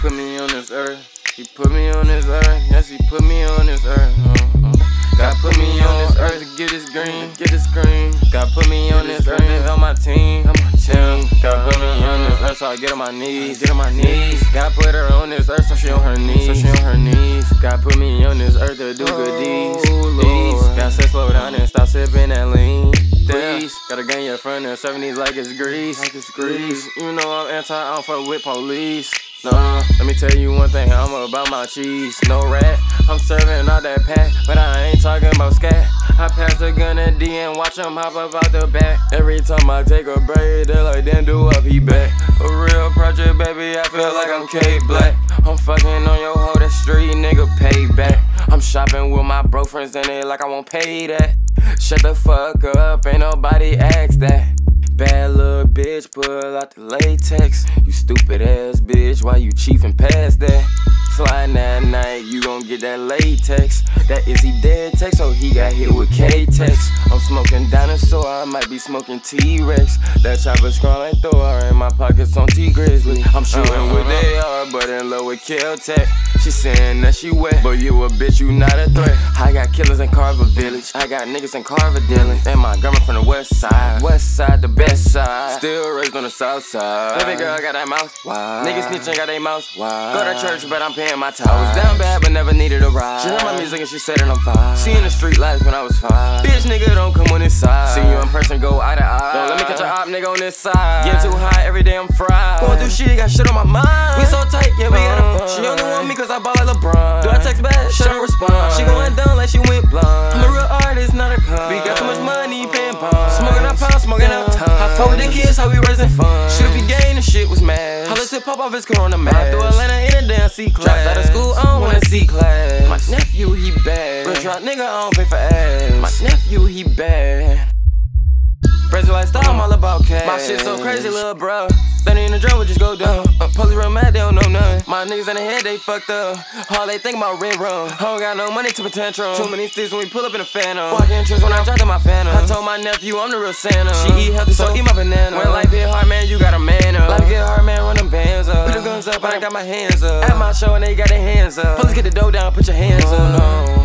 put me on this earth. He put me on this earth. Yes, he put me on this earth. Uh, uh. God put me on this earth to get this green, get this green. God put me on this earth to on my team, on my team. God put me on this earth so I get on my knees, get on my knees. God put her on this earth so she on her knees, so she on her knees. God put me on this earth to do good deeds. Deeds. God said slow down and stop sipping that lean. Please, gotta gain your friend and serving these like it's grease, like it's grease. You know I'm anti, I don't fuck with police. Nah, let me tell you one thing, I'm about my cheese. No rat, I'm serving all that pack, but I ain't talking about scat. I pass the gun at D and watch him hop up out the back. Every time I take a break, they like, then do up, he back. A real project, baby, I feel like I'm K Black. I'm fucking on your hoe, that street nigga pay back. I'm shopping with my bro friends and they like I won't pay that. Shut the fuck up, ain't nobody ask that. Bad little bitch, pull out the latex. You stupid ass bitch, why you chiefin' past that? Sliding that night, you gon' get that latex. That is he dead text, so he got hit with K text. I'm smoking dinosaur, I might be smoking T Rex. That chopper scrolling Thor in my pockets on T Grizzly. I'm shooting with uh-huh. AR, but in love with Kel-Tec. She saying that she wet, but you a bitch, you not a threat. I got killers in Carver Village, I got niggas in Carver dealing. And my grandma west side, west side, the best side. Still raised on the south side. Baby girl got that mouth wide. Niggas snitching got their mouth wide. Go to church, but I'm paying my tithes. I was down bad, but never needed a ride. She heard my music and she said that I'm fine. She in the street life when I was five. Bitch, nigga, don't come on this side. See you in person, go eye to eye. Don't let me catch a op, nigga, on this side. Get too high every day, I'm fried. Going through shit, got shit on my mind. We so tight, yeah, we got a bond. She only want me cause I ball like LeBron. Do I text back? She don't respond. Kids, how we raising funds. Should've be gay and shit was mad. Holla to pop off his corona mask. Through Atlanta in a damn C class. Dropped out of school, I don't wanna C class. My nephew, he bad. Real drop nigga, I don't pay for ass. My nephew, he bad. Crazy lifestyle, I'm all about cash. My shit so crazy, little bro. Standing in the drum, we just go down. Uh, police real mad, they don't know nothing. My niggas in the head, they fucked up. All they think about rent run. I don't got no money to potential. Too many sticks when we pull up in a phantom. Walking trips when I drop in my phantom. I told my nephew I'm the real Santa. She eat healthy, so eat my banana. I got my hands up. At my show, and they got their hands up. Police get the dough down, put your hands oh, up. No.